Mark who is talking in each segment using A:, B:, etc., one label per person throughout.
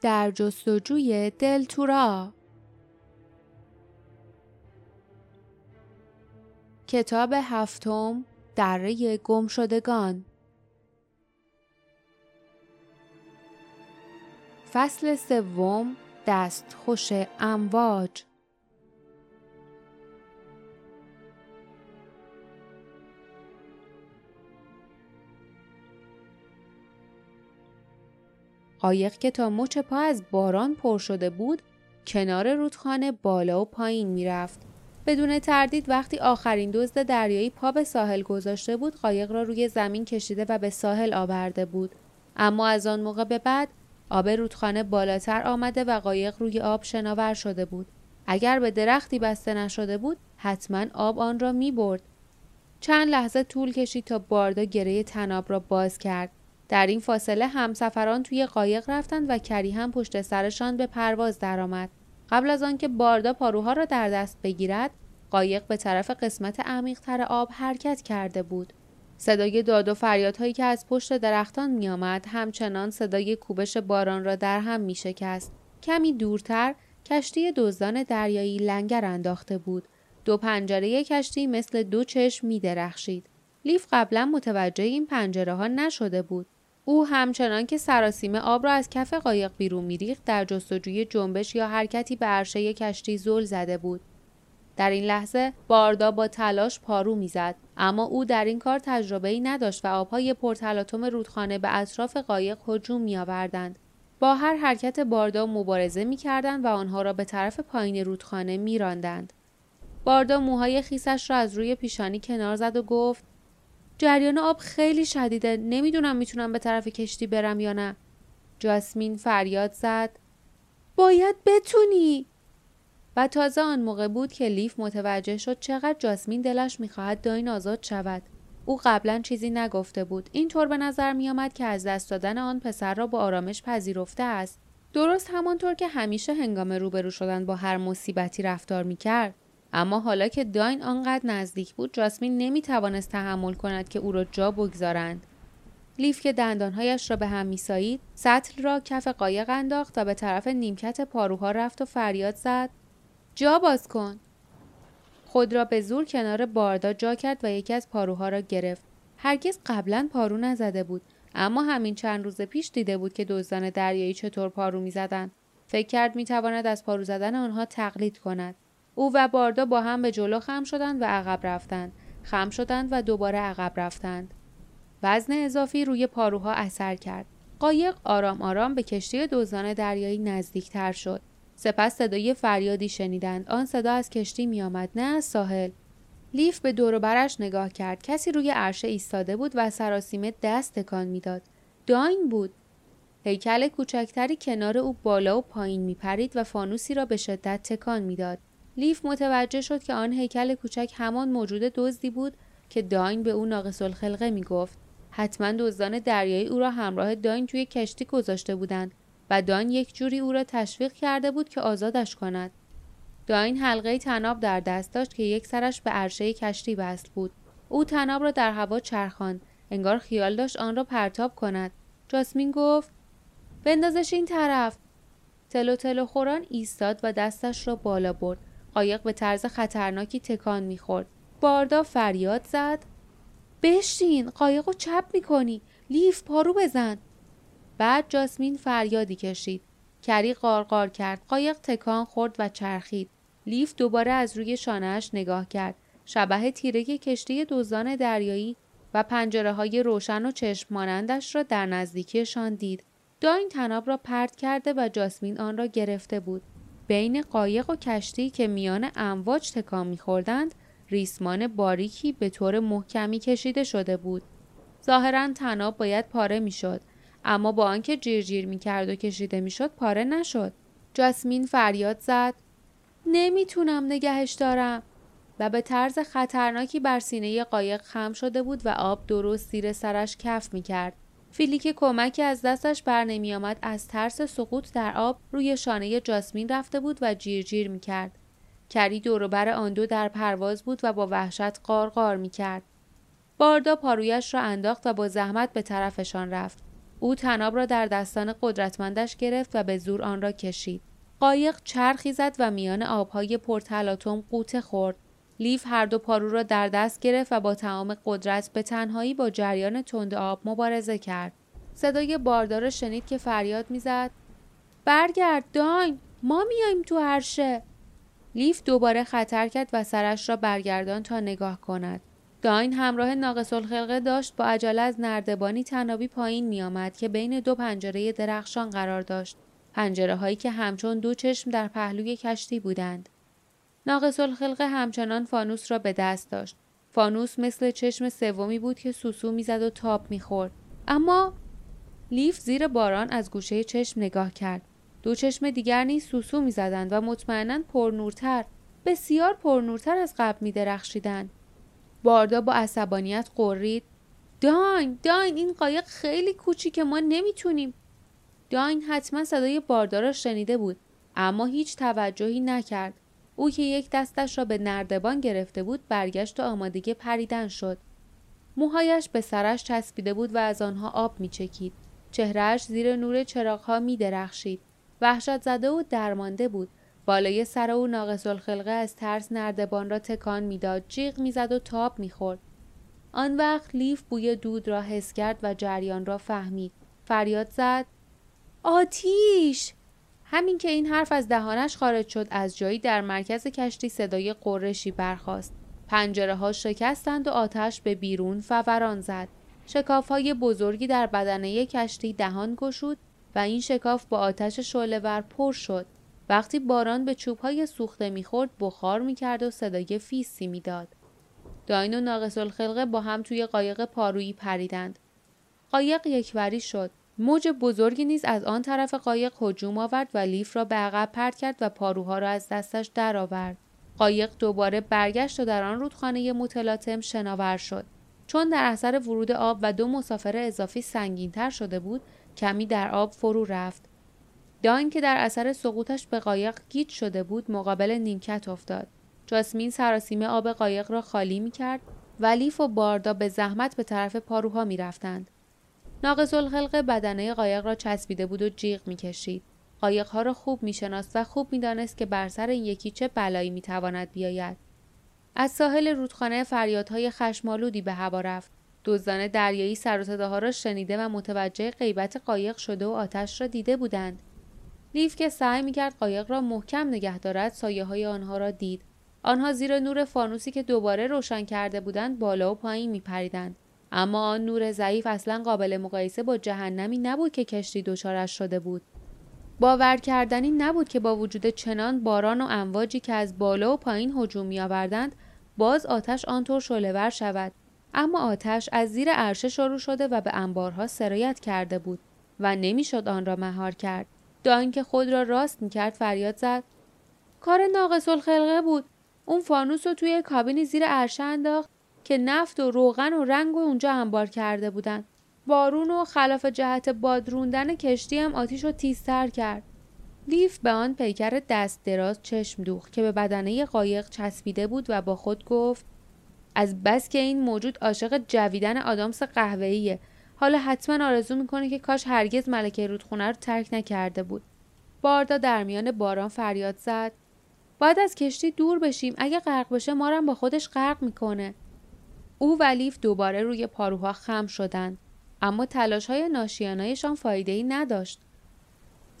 A: در جستجوی دلتورا کتاب هفتم دره گمشدگان. فصل سوم دستخوش امواج. قایق که تا مچ پا از باران پر شده بود کنار رودخانه بالا و پایین می‌رفت. بدون تردید وقتی آخرین دزد دریایی پا به ساحل گذاشته بود قایق را روی زمین کشیده و به ساحل آورده بود. اما از آن موقع به بعد آب رودخانه بالاتر آمده و قایق روی آب شناور شده بود. اگر به درختی بسته نشده بود حتما آب آن را می برد. چند لحظه طول کشید تا باردا گره تناب را باز کرد. در این فاصله همسفران توی قایق رفتند و کری هم پشت سرشان به پرواز درآمد. قبل از آنکه باردا پاروها را در دست بگیرد، قایق به طرف قسمت عمیقتر آب حرکت کرده بود. صدای داد و فریادهایی که از پشت درختان میآمد همچنان صدای کوبش باران را در هم می شکست. کمی دورتر کشتی دزدان دریایی لنگر انداخته بود. دو پنجره کشتی مثل دو چشم می درخشید. لیف قبلا متوجه این پنجره ها نشده بود. او همچنان که سراسیمه آب را از کف قایق بیرون میریخت در جستجوی جنبش یا حرکتی به عرشه کشتی زل زده بود. در این لحظه باردا با تلاش پارو می‌زد اما او در این کار تجربه ای نداشت و آبهای پرتلاطم رودخانه به اطراف قایق هجوم میآوردند. با هر حرکت باردا مبارزه می‌کردند و آنها را به طرف پایین رودخانه میراندند. باردا موهای خیسش را از روی پیشانی کنار زد و گفت جریان آب خیلی شدیده. نمی‌دونم می‌تونم به طرف کشتی برم یا نه. جاسمین فریاد زد. باید بتونی. و تازه آن موقع بود که لیف متوجه شد چقدر جاسمین دلش می‌خواهد داین آزاد شود. او قبلا چیزی نگفته بود. اینطور به نظر میآمد که از دست دادن آن پسر را با آرامش پذیرفته است. درست همانطور که همیشه هنگام روبرو شدن با هر مصیبتی رفتار می‌کرد. اما حالا که داین آنقدر نزدیک بود جاسمین نمی توانست تحمل کند که او را جا بگذارند. لیف که دندانهایش را به هم میسایید سطل را کف قایق انداخت و به طرف نیمکت پاروها رفت و فریاد زد. جا باز کن. خود را به زور کنار باردا جا کرد و یکی از پاروها را گرفت. هرگز قبلا پارو نزده بود اما همین چند روز پیش دیده بود که دزدان دریایی چطور پارو می‌زدند. فکر کرد می‌تواند از پارو زدن آنها تقلید کند. او و باردا با هم به جلو خم شدند و عقب رفتند. خم شدند و دوباره عقب رفتند. وزن اضافی روی پاروها اثر کرد. قایق آرام آرام به کشتی دزدان دریایی نزدیکتر شد. سپس صدای فریادی شنیدند. آن صدا از کشتی میآمد. نه از ساحل. لیف به دور برش نگاه کرد. کسی روی عرشه ایستاده بود و سراسیمه دست تکان می‌داد. داین بود. هیکل کوچکتری کنار او بالا و پایین میپرید و فانوسی را به شدت تکان می‌داد. لیف متوجه شد که آن هیکل کوچک همان موجود دزدی بود که داین به او ناقص الخلقه می گفت. حتما دزدان دریایی او را همراه داین توی کشتی گذاشته بودند و داین یک جوری او را تشویق کرده بود که آزادش کند. داین حلقه تناب در دست داشت که یک سرش به عرشه کشتی وصل بود. او تناب را در هوا چرخاند. انگار خیال داشت آن را پرتاب کند. جاسمین گفت بندازش این طرف. تلو تلو خوران ایستاد و دستش را بالا برد. قایق به طرز خطرناکی تکان می‌خورد. باردا فریاد زد. بشین قایق رو چپ می‌کنی. لیف پارو بزن. بعد جاسمین فریادی کشید. کری قارقار کرد. قایق تکان خورد و چرخید. لیف دوباره از روی شانهاش نگاه کرد. شبه تیره کشتی دزدان دریایی و پنجره های روشن و چشم مانندش را در نزدیکیشان دید. داین تناب را پرت کرده و جاسمین آن را گرفته بود. بین قایق و کشتی که میان امواج تکان میخوردند ریسمان باریکی به طور محکمی کشیده شده بود. ظاهرا تناب باید پاره می‌شد اما با آنکه جیرجیر می‌کرد و کشیده می‌شد پاره نشد. جاسمین فریاد زد. نمی‌تونم نگهش دارم. و به طرز خطرناکی بر سینه قایق خم شده بود و آب درست زیر سرش کف می‌کرد. فیلی که کمکی از دستش بر نمی آمد از ترس سقوط در آب روی شانه جاسمین رفته بود و جیر جیر می کرد. کری دوروبر آن دو در پرواز بود و با وحشت قارقار می کرد. باردا پارویش را انداخت و با زحمت به طرفشان رفت. او تناب را در دستان قدرتمندش گرفت و به زور آن را کشید قایق چرخی زد و میان آبهای پرتلاتم قوطه خورد لیف هر دو پارو را در دست گرفت و با تمام قدرت به تنهایی با جریان تند آب مبارزه کرد صدای باردار شنید که فریاد می‌زد برگرد داین ما میایم تو عرشه لیف دوباره خطر کرد و سرش را برگردان تا نگاه کند داین همراه ناقص الخلقه داشت با عجله از نردبانی تنابی پایین می آمد که بین دو پنجره درخشان قرار داشت. پنجره هایی که همچون دو چشم در پهلوی کشتی بودند. ناقص الخلقه همچنان فانوس را به دست داشت. فانوس مثل چشم سومی بود که سوسو می‌زد و تاب می‌خورد. اما لیف زیر باران از گوشه چشم نگاه کرد. دو چشم دیگر نیز سوسو می‌زدند و مطمئنا پرنورتر بسیار پرنورتر از قبل می درخشیدند. باردا با عصبانیت قرید داین داین این قایق خیلی کوچیکه ما نمی‌تونیم داین حتما صدای باردا را شنیده بود اما هیچ توجهی نکرد او که یک دستش را به نردبان گرفته بود برگشت و آمادگی پریدن شد. موهایش به سرش چسبیده بود و از آنها آب میچکید. چهرهش زیر نور چراغها می درخشید. وحشت زده و درمانده بود. بالای سر او ناقص الخلقه از ترس نردبان را تکان می‌داد. جیغ می‌زد و تاب می‌خورد. آن وقت لیف بوی دود را حس کرد و جریان را فهمید. فریاد زد آتیش! همین که این حرف از دهانش خارج شد از جایی در مرکز کشتی صدای قرشی برخاست. پنجره ها شکستند و آتش به بیرون فوران زد. شکاف های بزرگی در بدنه کشتی دهان گشود و این شکاف با آتش شعله پر شد. وقتی باران به چوبهای سوخته می‌خورد بخار می‌کرد و صدای فیسی می‌داد. داین و ناقص الخلقه با هم توی قایق پارویی پریدند. قایق یکوری شد. موج بزرگی نیز از آن طرف قایق هجوم آورد و لیف را به عقب پرت کرد و پاروها را از دستش درآورد قایق دوباره برگشت و در آن رودخانه متلاطم شناور شد. چون در اثر ورود آب و دو مسافر اضافی سنگینتر شده بود کمی در آب فرو رفت. داین که در اثر سقوطش به قایق گیج شده بود مقابل نیمکت افتاد. جاسمین سراسیمه آب قایق را خالی می کرد و لیف و باردا به زحمت به طرف پاروها می رفتند. ناقص الخلق بدنه قایق را چسبیده بود و جیغ می کشید. قایقها را خوب می شناست و خوب می دانست که بر سر این یکی چه بلایی می تواند بیاید. از ساحل رودخانه فریادهای خشمالودی به هوا رفت. دزدان دریایی سر و صداها را شنیده و متوجه غیبت قایق شده و آتش را دیده بودند. لیف که سعی می‌کرد قایق را محکم نگه دارد سایه های آنها را دید آنها زیر نور فانوسی که دوباره روشن کرده بودند بالا و پایین میپریدند اما آن نور ضعیف اصلا قابل مقایسه با جهنمی نبود که کشتی دچارش شده بود. باور کردنی نبود که با وجود چنان باران و امواجی که از بالا و پایین هجوم میآوردند باز آتش آنطور شعلهور شود. اما آتش از زیر عرشه شروع شده و به انبارها سرایت کرده بود و نمی‌شد آن را مهار کرد. داین که خود را راست می‌کرد فریاد زد. کار ناقص الخلقه بود. اون فانوس رو توی کابینی زیر عرشه انداخت. که نفت و روغن و رنگ و اونجا انبار کرده بودن. بارون و خلاف جهت بادروندن کشتی هم آتیش رو تیزتر کرد. لیف به آن پیکر دست دراز چشم دوخت که به بدنه قایق چسبیده بود و با خود گفت از بس که این موجود عاشق جویدن آدامس قهوه‌ایه. حالا حتما آرزو می‌کنه که کاش هرگز ملکه رودخونه رو ترک نکرده بود. باردا در میان باران فریاد زد. باید از کشتی دور بشیم. اگه غرق بشه ما رو با خودش غرق می‌کنه. او و لیف دوباره روی پاروها خم شدند. اما تلاش های ناشیانایشان فایده ای نداشت.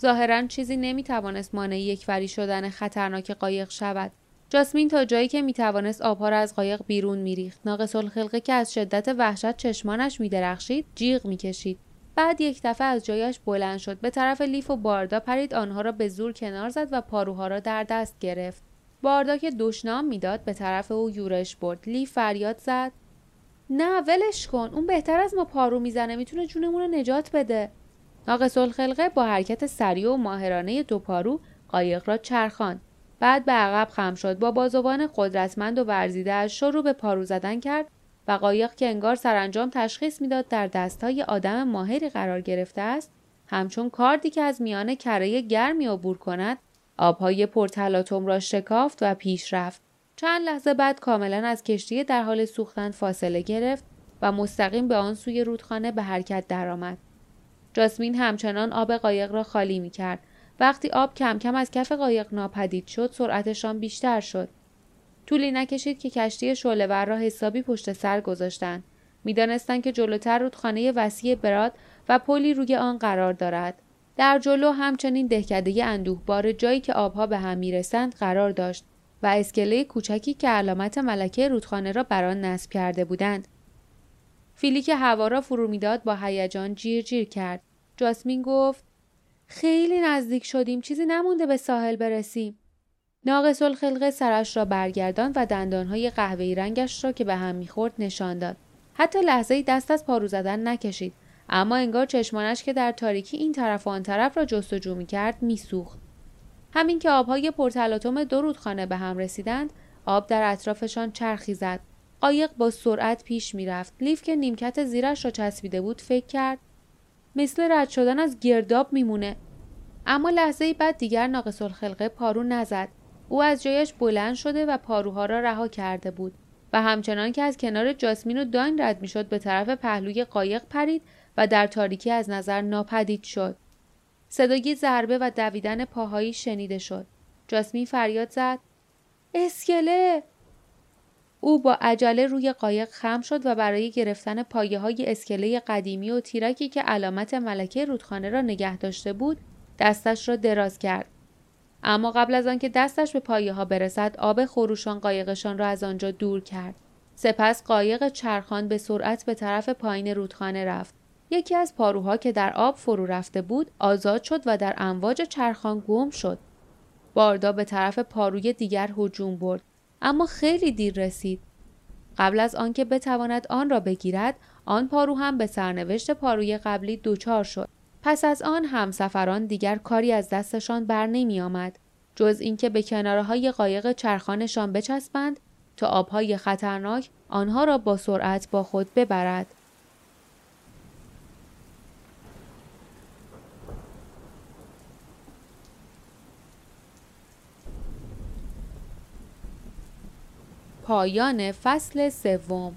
A: ظاهرا چیزی نمی‌توانست مانع یکوری شدن خطرناک قایق شود. جاسمین تا جایی که می‌توانست آبها را از قایق بیرون میریخت. ناقص الخلقه که از شدت وحشت چشمانش میدرخشید جیغ می‌کشید. بعد یک دفعه از جایش بلند شد. به طرف لیف و باردا پرید آنها را به زور کنار زد و پاروها را در دست گرفت. باردا که دشنام می‌داد به طرف او یورش برد. لیف فریاد زد. نه ولش کن. اون بهتر از ما پارو می‌زنه. می‌تونه جونمون رو نجات بده. ناقص الخلقه با حرکت سریع و ماهرانه دو پارو قایق را چرخاند. بعد به عقب خم شد. با بازوان قدرتمند و ورزیدهاش شروع به پارو زدن کرد و قایق که انگار سرانجام تشخیص می‌داد در دستهای آدم ماهری قرار گرفته است همچون کاردی که از میان کره گرمی عبور کند آبهای پرتلاتم را شکافت و پیش رفت. چند لحظه بعد کاملا از کشتی در حال سوختن فاصله گرفت و مستقیم به آن سوی رودخانه به حرکت درآمد جاسمین همچنان آب قایق را خالی می کرد. وقتی آب کم کم از کف قایق ناپدید شد سرعتشان بیشتر شد. طولی نکشید که کشتی شعلهور را حسابی پشت سر گذاشتند. می‌دانستند که جلوتر رودخانه وسیع براد و پلی روی آن قرار دارد. در جلو همچنین دهکده اندوهبار جایی که آبها به هم می‌رسند قرار داشت و اسکله کوچکی که علامت ملکه رودخانه را بر آن نصب کرده بودند. فیلی که هوا را فرو می‌داد با هیجان جیر جیر کرد. جاسمین گفت خیلی نزدیک شدیم چیزی نمونده به ساحل برسیم. ناقص الخلقه سرش را برگردان و دندانهای قهوه‌ای رنگش را که به هم می‌خورد نشان داد. حتی لحظه دست از پارو زدن نکشید اما انگار چشمانش که در تاریکی این طرف و آن طرف را جستجو می‌کرد میسوخت همین که آبهای پرتلاطم دو رودخانه به هم رسیدند آب در اطرافشان چرخی زد. قایق با سرعت پیش می‌رفت. لیف که نیمکت زیرش را چسبیده بود فکر کرد مثل رد شدن از گرداب میمونه. اما لحظه بعد دیگر ناقص الخلقه پارو نزد. او از جایش بلند شده و پاروها را رها کرده بود و همچنان که از کنار جاسمین و داین رد می‌شد به طرف پهلوی قایق پرید و در تاریکی از نظر ناپدید شد. صدای ضربه و دویدن پاهایی شنیده شد. جاسمین فریاد زد اسکله او با عجله روی قایق خم شد و برای گرفتن پایه های اسکله قدیمی و تیرکی که علامت ملکه رودخانه را نگه داشته بود دستش را دراز کرد. اما قبل از آنکه دستش به پایه ها برسد آب خروشان قایقشان را از آنجا دور کرد. سپس قایق چرخان به سرعت به طرف پایین رودخانه رفت. یکی از پاروها که در آب فرو رفته بود آزاد شد و در امواج چرخان گم شد. باردا به طرف پاروی دیگر هجوم برد اما خیلی دیر رسید. قبل از آنکه بتواند آن را بگیرد آن پارو هم به سرنوشت پاروی قبلی دوچار شد. پس از آن همسفران دیگر کاری از دستشان بر نمی آمد. جز اینکه به کناره های قایق چرخانشان بچسبند تا آبهای خطرناک آنها را با سرعت با خود ببرد. پایان فصل سوم.